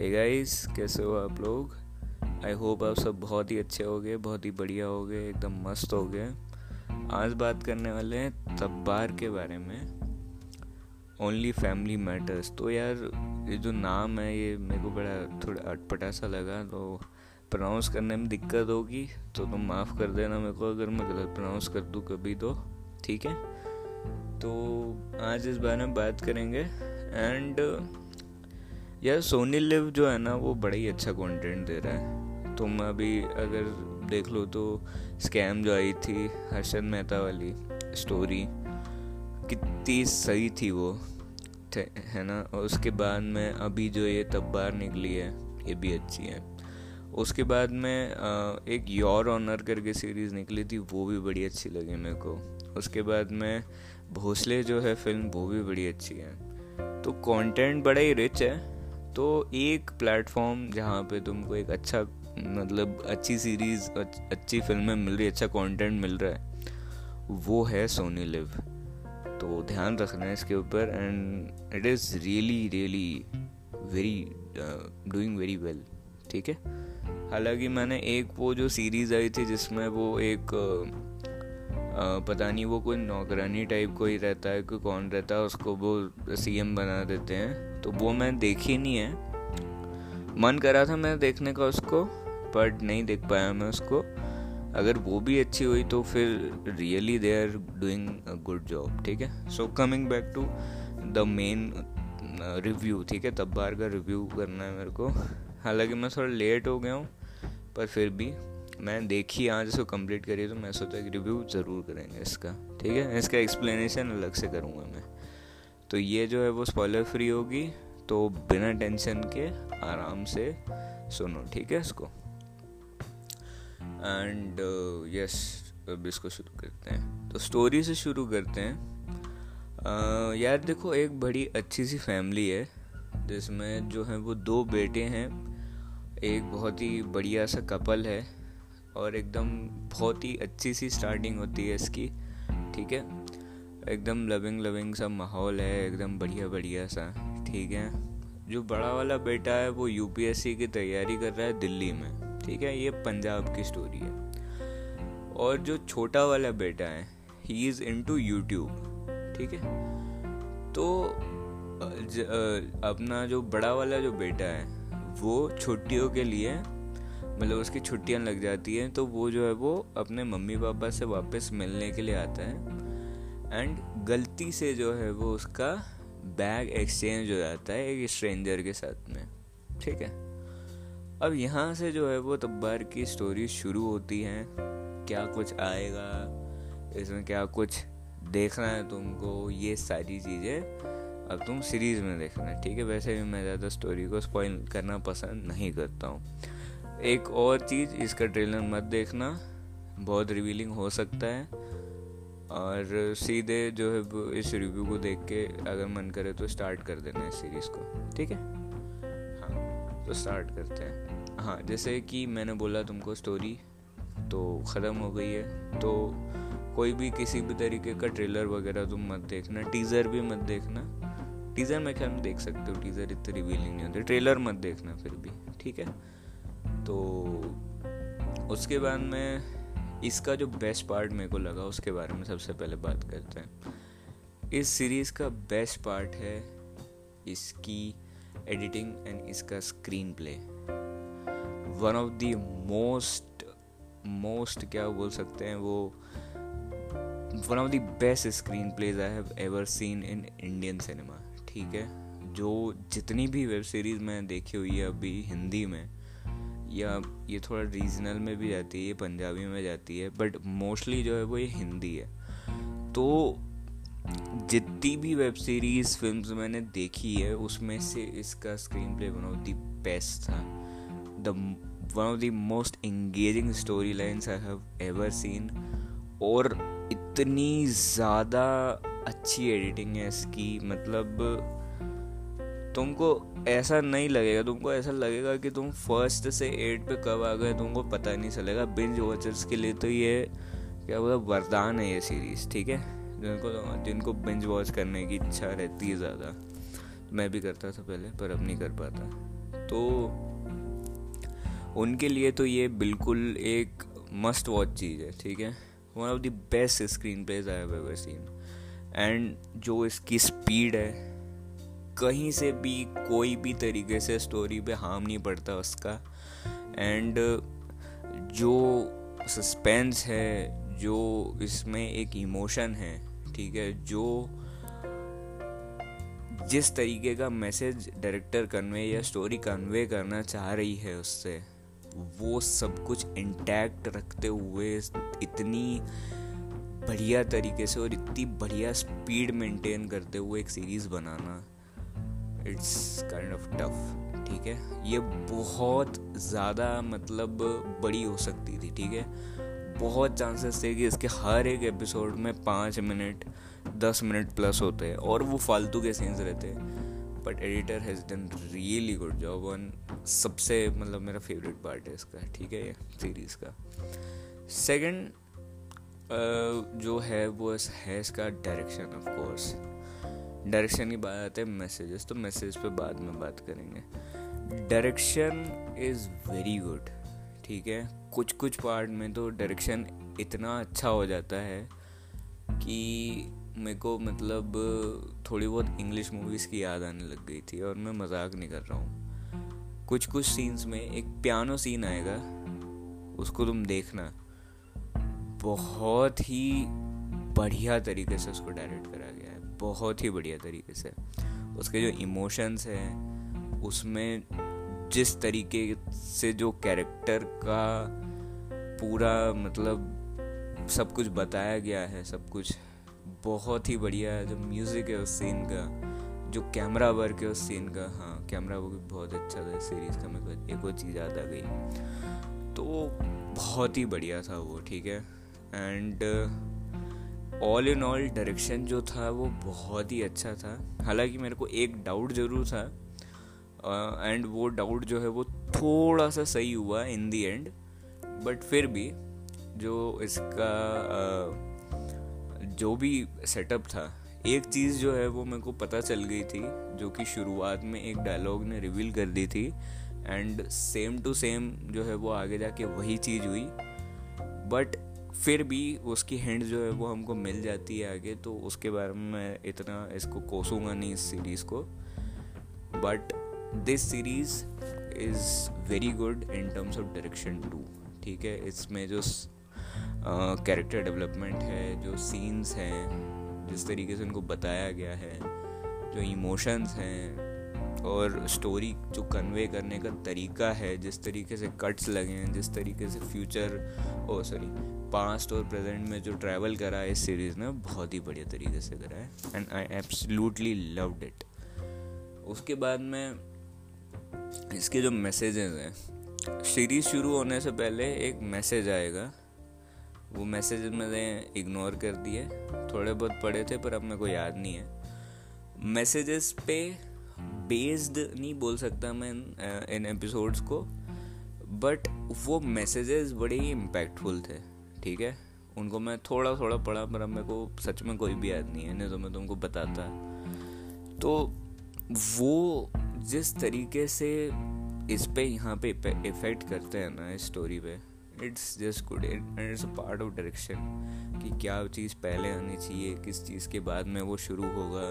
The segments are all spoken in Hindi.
हे गाइस कैसे हो आप लोग? आई होप आप सब बहुत ही अच्छे हो गए बहुत ही बढ़िया हो गए एकदम मस्त हो गए आज बात करने वाले हैं तब्बार के बारे में। ओनली फैमिली मैटर्स तो यार, ये जो नाम है, ये मेरे को बड़ा, थोड़ा अटपटा सा लगा तो प्रोनाउंस करने में दिक्कत होगी तो तुम माफ़ कर देना मेरे को अगर मैं गलत प्रोनाउंस कर दूँ कभी तो। ठीक है? तो आज इस बारे में बात करेंगे एंड यार सोनी लिव जो है ना, वो बड़ा ही अच्छा कंटेंट दे रहा है। तुम अभी अगर देख लो तो स्कैम जो आई थी हर्षद मेहता वाली स्टोरी कितनी सही थी वो है ना? और उसके बाद में अभी जो ये तब्बार निकली है, ये भी अच्छी है। उसके बाद में एक योर ऑनर करके सीरीज़ निकली थी, वो भी बड़ी अच्छी लगी मेरे को। उसके बाद में भोसले जो है फ़िल्म वो भी बड़ी अच्छी है। तो कंटेंट बड़ा ही रिच है। तो एक प्लेटफॉर्म जहाँ पे तुमको एक अच्छा मतलब अच्छी सीरीज़ अच्छी फ़िल्में मिल रही अच्छा कंटेंट मिल रहा है वो है सोनी लिव तो ध्यान रखना है इसके ऊपर and it is really really very doing very well ठीक है? हालाँकि मैंने एक वो जो सीरीज़ आई थी जिसमें वो एक uh, पता नहीं वो कोई नौकरानी टाइप कोई रहता है, कोई कौन रहता है, उसको वो सीएम बना देते हैं। तो वो मैं देखी नहीं है। मन करा था मैं देखने का उसको बट नहीं देख पाया मैं उसको। अगर वो भी अच्छी हुई तो फिर really they are doing good job ठीक है? So coming back to the main review ठीक है? तब बार का रिव्यू करना है मेरे को। हालाँकि मैं थोड़ा लेट हो गया हूँ, पर फिर भी। मैं देखी आज इसको कंप्लीट करी तो मैं सोचा कि रिव्यू ज़रूर करेंगे इसका। ठीक है? इसका एक्सप्लेनेशन अलग से करूँगा मैं। तो ये जो है वो स्पॉइलर फ्री होगी तो बिना टेंशन के आराम से सुनो ठीक है इसको? एंड यस uh, अब इसको शुरू करते हैं। तो स्टोरी से शुरू करते हैं। Uh, यार देखो एक बड़ी अच्छी सी फैमिली है जिसमें जो है वो दो बेटे हैं। एक बहुत ही बढ़िया सा कपल है। और एकदम बहुत ही अच्छी सी स्टार्टिंग होती है इसकी ठीक है? एकदम लविंग लविंग सा माहौल है एकदम बढ़िया बढ़िया सा ठीक है? जो बड़ा वाला बेटा है वो यूपीएससी की तैयारी कर रहा है दिल्ली में ठीक है? ये पंजाब की स्टोरी है। और जो छोटा वाला बेटा है he is in to YouTube ठीक है? तो ज, अपना जो बड़ा वाला जो बेटा है वो छुट्टियों के लिए मतलब उसकी छुट्टियाँ लग जाती हैं तो वो जो है वो अपने मम्मी पापा से वापस मिलने के लिए आता है। एंड गलती से जो है वो उसका बैग एक्सचेंज हो जाता है एक स्ट्रेंजर के साथ में। ठीक है? अब यहाँ से जो है वो तब्बार की स्टोरी शुरू होती है। क्या कुछ आएगा? इसमें क्या कुछ देखना है तुमको? ये सारी चीज़ें अब तुम सीरीज़ में देखना। ठीक है? वैसे भी मैं ज़्यादा स्टोरी को स्पॉइल करना पसंद नहीं करता हूँ। एक और चीज़, इसका ट्रेलर मत देखना। बहुत रिवीलिंग हो सकता है। और सीधे जो है इस रिव्यू को देख के अगर मन करे तो स्टार्ट कर देना इस सीरीज़ को। ठीक है? हाँ तो स्टार्ट करते हैं। हाँ जैसे कि मैंने बोला तुमको स्टोरी तो ख़त्म हो गई है। तो कोई भी किसी भी तरीके का ट्रेलर वगैरह तुम मत देखना। टीज़र भी मत देखना। टीज़र मैं में देख सकते हो? टीज़र इतनी रिवीलिंग नहीं होती। ट्रेलर मत देखना फिर भी। ठीक है? तो उसके बाद में इसका जो बेस्ट पार्ट मेरे को लगा, उसके बारे में सबसे पहले बात करते हैं। इस सीरीज़ का बेस्ट पार्ट है इसकी एडिटिंग एंड इसका screenplay one of the most most क्या बोल सकते हैं वो one of the best screenplays I have ever seen in Indian cinema ठीक है? जो जितनी भी वेब सीरीज़ मैंने देखी हुई है अभी हिंदी में या ये थोड़ा रीजनल में भी जाती है, ये पंजाबी में जाती है बट मोस्टली जो है वो ये हिंदी है। तो जितनी भी वेब सीरीज़ फिल्म्स मैंने देखी है, उसमें से इसका screenplay one of the best था। The one of the most engaging storylines I have ever seen और इतनी ज़्यादा अच्छी एडिटिंग है इसकी मतलब तुमको ऐसा नहीं लगेगा, तुमको ऐसा लगेगा कि तुम फ़र्स्ट से एट पे कब आ गए, तुमको पता नहीं चलेगा। बिंज वॉचर्स के लिए तो ये क्या बोला, वरदान है ये सीरीज़ ठीक है? जिनको जिनको बिंज वॉच करने की इच्छा रहती है ज़्यादा। मैं भी करता था पहले, पर अब नहीं कर पाता। तो उनके लिए तो ये बिल्कुल एक मस्ट वॉच चीज़ है, ठीक है? One of the best screenplays I have ever seen and जो इसकी स्पीड है कहीं से भी, कोई भी तरीके से स्टोरी पे हार्म नहीं पड़ता उसका। एंड जो सस्पेंस है, जो इसमें एक इमोशन है, ठीक है, जो जिस तरीके का मैसेज डायरेक्टर कन्वे या स्टोरी कन्वे करना चाह रही है उससे, वो सब कुछ इंटैक्ट रखते हुए, इतनी बढ़िया तरीके से और इतनी बढ़िया स्पीड मेंटेन करते हुए एक सीरीज़ बनाना। इट्स काइंड ऑफ़ टफ ठीक है? ये बहुत ज़्यादा मतलब बड़ी हो सकती थी, ठीक है? बहुत चांसेस थे कि इसके हर एक एपिसोड में पाँच मिनट दस मिनट प्लस होते हैं और वो फालतू के सीन्स रहते हैं। But editor has done really good job on सबसे मतलब मेरा फेवरेट पार्ट है इसका, ठीक है ये सीरीज़ का। सेकंड जो है वो है इसका डायरेक्शन ऑफ़ कोर्स डायरेक्शन की बात हैं मैसेजेस तो मैसेज पे बाद में बात करेंगे। डायरेक्शन इज़ वेरी गुड ठीक है? कुछ कुछ पार्ट में तो डायरेक्शन इतना अच्छा हो जाता है कि मेरे को मतलब थोड़ी बहुत इंग्लिश मूवीज़ की याद आने लग गई थी और मैं मज़ाक नहीं कर रहा हूँ। कुछ कुछ सीन्स में एक पियानो सीन आएगा, उसको तुम देखना। बहुत ही बढ़िया तरीके से उसको डायरेक्ट करा। बहुत ही बढ़िया तरीके से। उसके जो इमोशंस हैं, उसमें जिस तरीके से जो कैरेक्टर का पूरा मतलब सब कुछ बताया गया है, सब कुछ बहुत ही बढ़िया है। जो म्यूज़िक है उस सीन का, जो कैमरा वर्क है उस सीन का हाँ कैमरा वर्क बहुत अच्छा था सीरीज़ का, मेरे को एक और चीज़ याद आ गई। तो बहुत ही बढ़िया था वो, ठीक है? And all in all direction जो था वो बहुत ही अच्छा था। हालाँकि मेरे को एक डाउट ज़रूर था एंड uh, वो डाउट जो है वो थोड़ा सा सही हुआ इन दी एंड बट फिर भी जो इसका uh, जो भी सेटअप था एक चीज़ जो है वो मेरे को पता चल गई थी जो कि शुरुआत में एक डायलॉग ने रिवील कर दी थी एंड सेम टू सेम जो है वो आगे जाके वही चीज़ हुई। बट फिर भी उसकी हिंट जो है वो हमको मिल जाती है आगे तो उसके बारे में मैं इतना इसको कोसूँगा नहीं इस सीरीज़ को। But this series is very good in terms of direction too ठीक है? इसमें जो कैरेक्टर डेवलपमेंट है, जो सीन्स हैं, जिस तरीके से उनको बताया गया है, जो इमोशंस हैं और स्टोरी जो कन्वे करने का तरीका है, जिस तरीके से कट्स लगे हैं, जिस तरीके से फ्यूचर ओ सॉरी पास्ट और प्रेजेंट में जो ट्रैवल करा है इस सीरीज़ ने, बहुत ही बढ़िया तरीके से करा है and I absolutely loved it उसके बाद में इसके जो मैसेजेस हैं सीरीज़ शुरू होने से पहले एक मैसेज आएगा, वो मैसेज मैंने इग्नोर कर दिए, थोड़े बहुत पढ़े थे, पर अब मेरे को याद नहीं है। मैसेजेस पे बेस्ड नहीं बोल सकता मैं इन एपिसोड्स को बट वो मैसेजेस बड़े ही इम्पैक्टफुल थे, ठीक है? उनको मैं थोड़ा थोड़ा पढ़ा, पर मेरे को सच में कोई भी याद नहीं है, नहीं तो मैं तुमको बताता। तो वो जिस तरीके से इस पे यहाँ पे इफ़ेक्ट करते हैं ना इस स्टोरी पे it's just good it's a part of direction कि क्या चीज़ पहले आनी चाहिए, किस चीज़ के बाद में वो शुरू होगा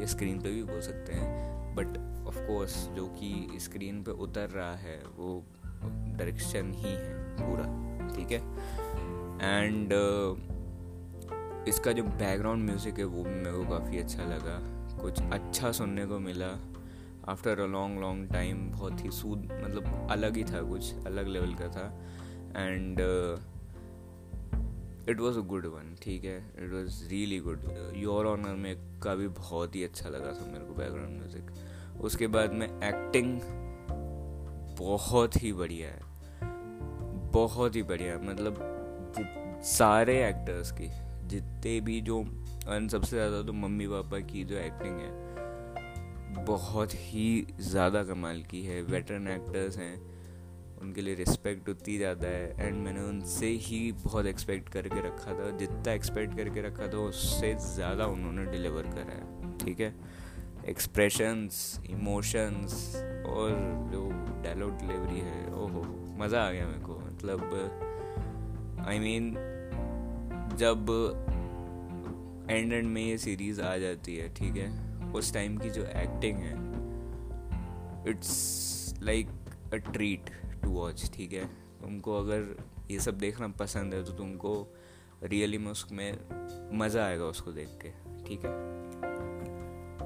या स्क्रीन पे भी बोल सकते हैं। बट ऑफ़ कोर्स जो कि स्क्रीन पे उतर रहा है वो डायरेक्शन ही है पूरा ठीक है? एंड uh, इसका जो बैकग्राउंड म्यूज़िक है वो भी मेरे को काफ़ी अच्छा लगा। कुछ अच्छा सुनने को मिला। After a long long time बहुत ही सूद मतलब अलग ही था कुछ अलग लेवल का था। And it was a good one ठीक है? It was really good your honour में का भी बहुत ही अच्छा लगा था मेरे को बैकग्राउंड म्यूज़िक उसके बाद में एक्टिंग बहुत ही बढ़िया है। बहुत ही बढ़िया है। मतलब सारे एक्टर्स की, जितने भी जो सबसे ज़्यादा तो मम्मी पापा की जो एक्टिंग है, बहुत ही ज़्यादा कमाल की है। वेटरन एक्टर्स हैं। उनके लिए रिस्पेक्ट उतनी ज़्यादा है। एंड मैंने उनसे ही बहुत एक्सपेक्ट करके रखा था। जितना एक्सपेक्ट करके रखा था उससे ज़्यादा उन्होंने डिलीवर करा है। ठीक है? एक्सप्रेशंस इमोशंस और जो डायलॉग डिलीवरी है ओहो मज़ा आ गया मेरे को। मतलब आई I मीन mean, जब एंड एंड में ये सीरीज़ आ जाती है ठीक है? उस टाइम की जो एक्टिंग है it's like a treat to watch ठीक है? तुमको अगर ये सब देखना पसंद है तो तुमको रियली में उसमें मज़ा आएगा उसको देख के, ठीक है?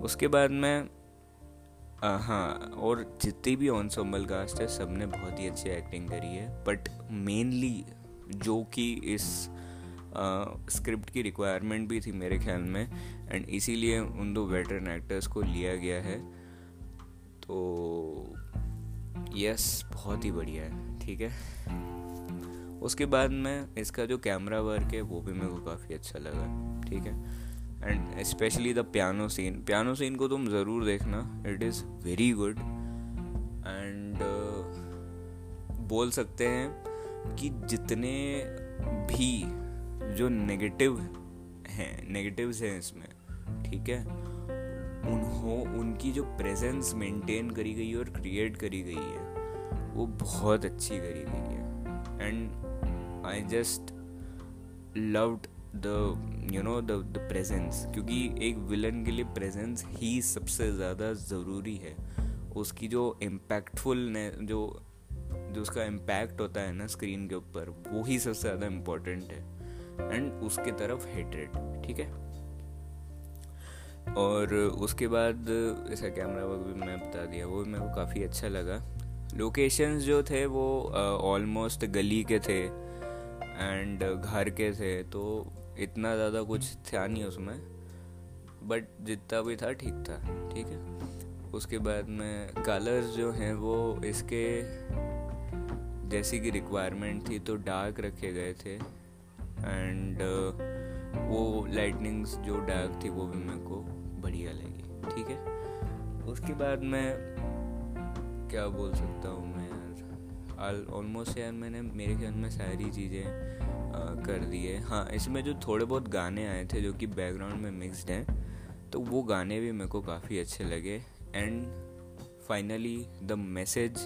उसके बाद में हाँ और जितनी भी ऑनसम्बल कास्ट है सबने बहुत ही अच्छी एक्टिंग करी है बट मेनली जो कि इस स्क्रिप्ट की रिक्वायरमेंट भी थी मेरे ख्याल में एंड इसीलिए उन दो वेटरन एक्टर्स को लिया गया है तो यस बहुत ही बढ़िया है, ठीक है? उसके बाद में इसका जो कैमरा वर्क है, वो भी मेरे को काफ़ी अच्छा लगा, ठीक है? And specially the piano scene piano scene को तुम ज़रूर देखना it is very good and बोल सकते हैं कि जितने भी जो नेगेटिव हैं नेगेटिव्स हैं इसमें, ठीक है? उन्हों, उनकी जो प्रेजेंस मेंटेन करी गई है और क्रिएट करी गई है वो बहुत अच्छी करी गई है and I just loved the you know the presence क्योंकि एक विलन के लिए प्रेजेंस ही सबसे ज़्यादा ज़रूरी है। उसकी जो इम्पैक्टफुल ने जो जो उसका इम्पैक्ट होता है ना स्क्रीन के ऊपर, वो ही सबसे ज़्यादा इम्पोर्टेंट है। एंड उसके तरफ़ हेटरेड ठीक है? और उसके बाद, ऐसा कैमरा वर्क भी मैं बता दिया, वो भी मेरे को काफ़ी अच्छा लगा। लोकेशंस जो थे वो ऑलमोस्ट uh, गली के थे एंड घर के थे तो इतना ज़्यादा कुछ था नहीं उसमें। बट जितना भी था ठीक था ठीक है। उसके बाद में कलर्स जो हैं वो इसके जैसी की रिक्वायरमेंट थी तो डार्क रखे गए थे। एंड uh, वो लाइटनिंग्स जो डार्क थी वो भी मेरे को बढ़िया लगी ठीक है। उसके बाद मैं क्या बोल सकता हूँ मैं यार? ऑलमोस्ट यार मैंने, मेरे ख्याल में सारी चीज़ें कर दी है। हाँ इसमें जो थोड़े बहुत गाने आए थे जो कि बैकग्राउंड में मिक्सड हैं तो वो गाने भी मेरे को काफ़ी अच्छे लगे। And finally the message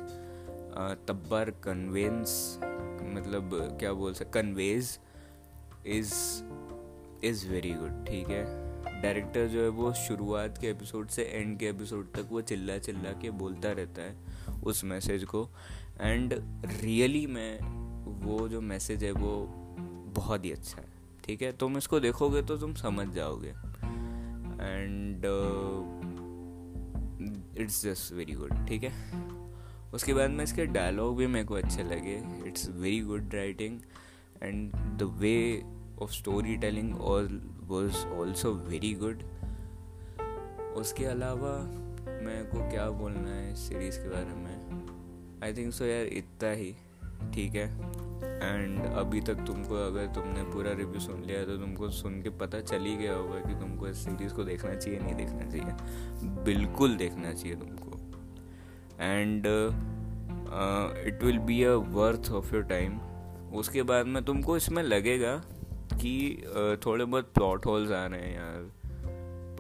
Tabbar conveyance मतलब क्या बोल सकते conveys is is very good ठीक है? डायरेक्टर जो है वो शुरुआत के एपिसोड से एंड के एपिसोड तक वो चिल्ला चिल्ला के बोलता रहता है। उस मैसेज को। एंड रियली में वो जो मैसेज है वो बहुत ही अच्छा है, ठीक है? तुम इसको देखोगे तो तुम समझ जाओगे। And it's just very good ठीक है? उसके बाद में इसके डायलॉग भी मेरे को अच्छे लगे। It's very good writing and the way of storytelling all was also very good उसके अलावा मेरे को क्या बोलना है इस सीरीज़ के बारे में? आई थिंक सो यार इतना ही ठीक है? एंड अभी तक तुमको अगर तुमने पूरा रिव्यू सुन लिया तो तुमको सुन के पता चल ही गया होगा कि तुमको इस सीरीज़ को देखना चाहिए नहीं देखना चाहिए। बिल्कुल देखना चाहिए तुमको। And it will be a worth of your time उसके बाद में तुमको इसमें लगेगा कि uh, थोड़े बहुत प्लॉट होल्स आ रहे हैं यार।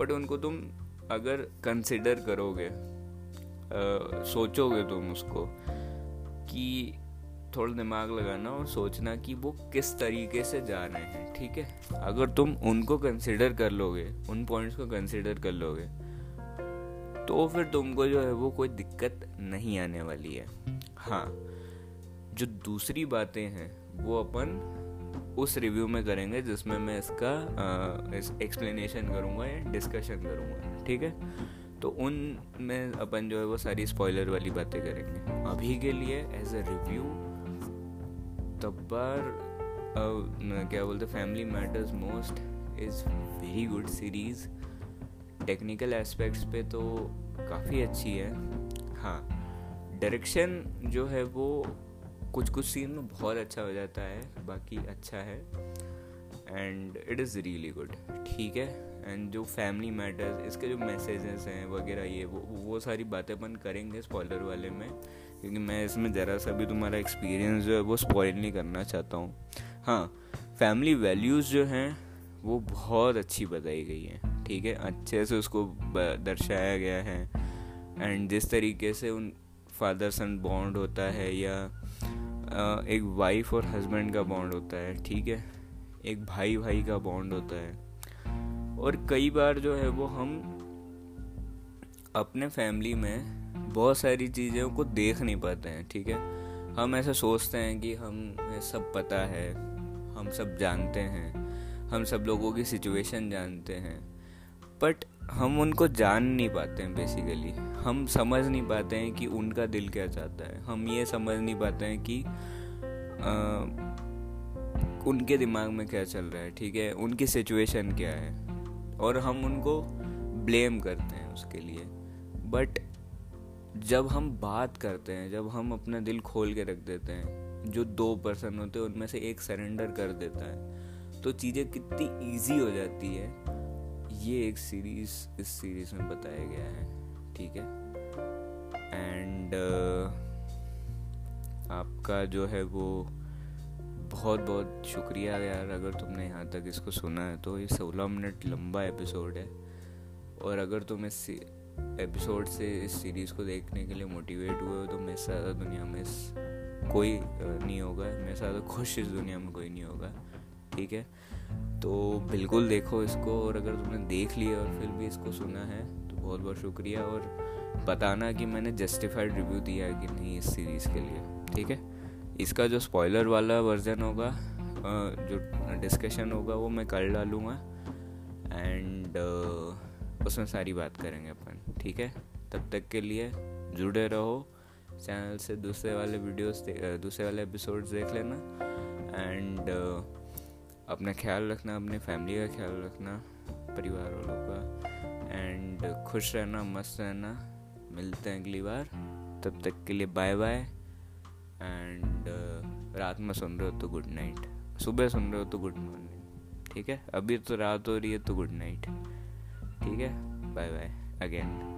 बट उनको तुम अगर कंसिडर करोगे uh, सोचोगे तुम उसको कि थोड़ा दिमाग लगाना और सोचना कि वो किस तरीके से जा रहे हैं, ठीक है? अगर तुम उनको कंसिडर कर लोगे, उन पॉइंट्स को कंसिडर कर लोगे तो फिर तुमको जो है वो कोई दिक्कत नहीं आने वाली है। हाँ जो दूसरी बातें हैं, वो अपन उस रिव्यू में करेंगे, जिसमें मैं इसका एक्सप्लेनेशन करूँगा या डिस्कशन करूँगा, ठीक है? तो उन में अपन जो है वो सारी स्पॉइलर वाली बातें करेंगे। अभी के लिए एज अ रिव्यू तब्बार क्या बोलते family matters most is very good series technical aspects पे तो काफ़ी अच्छी है। हाँ डायरेक्शन जो है वो कुछ कुछ सीन में बहुत अच्छा हो जाता है, बाकी अच्छा है। And it is really good ठीक है? एंड जो फैमिली मैटर्स इसके जो मैसेजेस हैं वगैरह, ये वो वो सारी बातें अपन करेंगे स्पॉइलर वाले में, क्योंकि मैं इसमें ज़रा सा भी तुम्हारा एक्सपीरियंस जो है वो स्पॉइल नहीं करना चाहता हूँ। हाँ फैमिली वैल्यूज़ जो हैं, वो बहुत अच्छी बताई गई हैं, ठीक है? अच्छे से उसको दर्शाया गया है। एंड जिस तरीके से उन फादर सन बॉन्ड होता है या एक वाइफ और हस्बैंड का बॉन्ड होता है, ठीक है? एक भाई भाई का बॉन्ड होता है। और कई बार जो है वो हम अपने फैमिली में बहुत सारी चीज़ों को देख नहीं पाते हैं ठीक है? हम ऐसा सोचते हैं कि हमें सब पता है हम सब जानते हैं हम सब लोगों की सिचुएशन जानते हैं बट हम उनको जान नहीं पाते हैं बेसिकली हम समझ नहीं पाते हैं कि उनका दिल क्या चाहता है। हम ये समझ नहीं पाते हैं कि आ, उनके दिमाग में क्या चल रहा है ठीक है? उनकी सिचुएशन क्या है। और हम उनको ब्लेम करते हैं उसके लिए। बट जब हम बात करते हैं जब हम अपना दिल खोल के रख देते हैं जो दो पर्सन होते हैं उनमें से एक सरेंडर कर देता है तो चीज़ें कितनी इजी हो जाती है। ये एक सीरीज़ इस सीरीज़ में बताया गया है ठीक है? एंड uh, आपका जो है वो बहुत बहुत शुक्रिया यार, अगर तुमने यहाँ तक इसको सुना है तो ये सोलह मिनट लंबा एपिसोड है। और अगर तुम इस एपिसोड से, इस सीरीज़ को देखने के लिए मोटिवेट हुए हो तो मेरे से ज़्यादा दुनिया में इस कोई नहीं होगा। मेरे से ज़्यादा खुश इस दुनिया में कोई नहीं होगा। ठीक है? तो बिल्कुल देखो इसको, और अगर तुमने देख लिया और फिर भी इसको सुना है तो बहुत बहुत शुक्रिया। और बताना कि मैंने जस्टिफाइड रिव्यू दिया कि नहीं इस सीरीज़ के लिए। ठीक है? इसका जो स्पॉइलर वाला वर्जन होगा जो डिस्कशन होगा, वो मैं कल डालूँगा। एंड उसमें सारी बात करेंगे अपन, ठीक है? तब तक के लिए जुड़े रहो चैनल से दूसरे वाले वीडियोस दूसरे वाले एपिसोड्स देख लेना। एंड अपना ख्याल रखना, अपने फैमिली का ख्याल रखना, परिवार वालों का। एंड खुश रहना, मस्त रहना। मिलते हैं अगली बार। तब तक के लिए बाय बाय एंड रात में सुन रहे हो तो गुड नाइट। सुबह सुन रहे हो तो गुड मॉर्निंग। ठीक है? अभी तो रात हो रही है तो गुड नाइट। ठीक है? Bye bye. अगेन।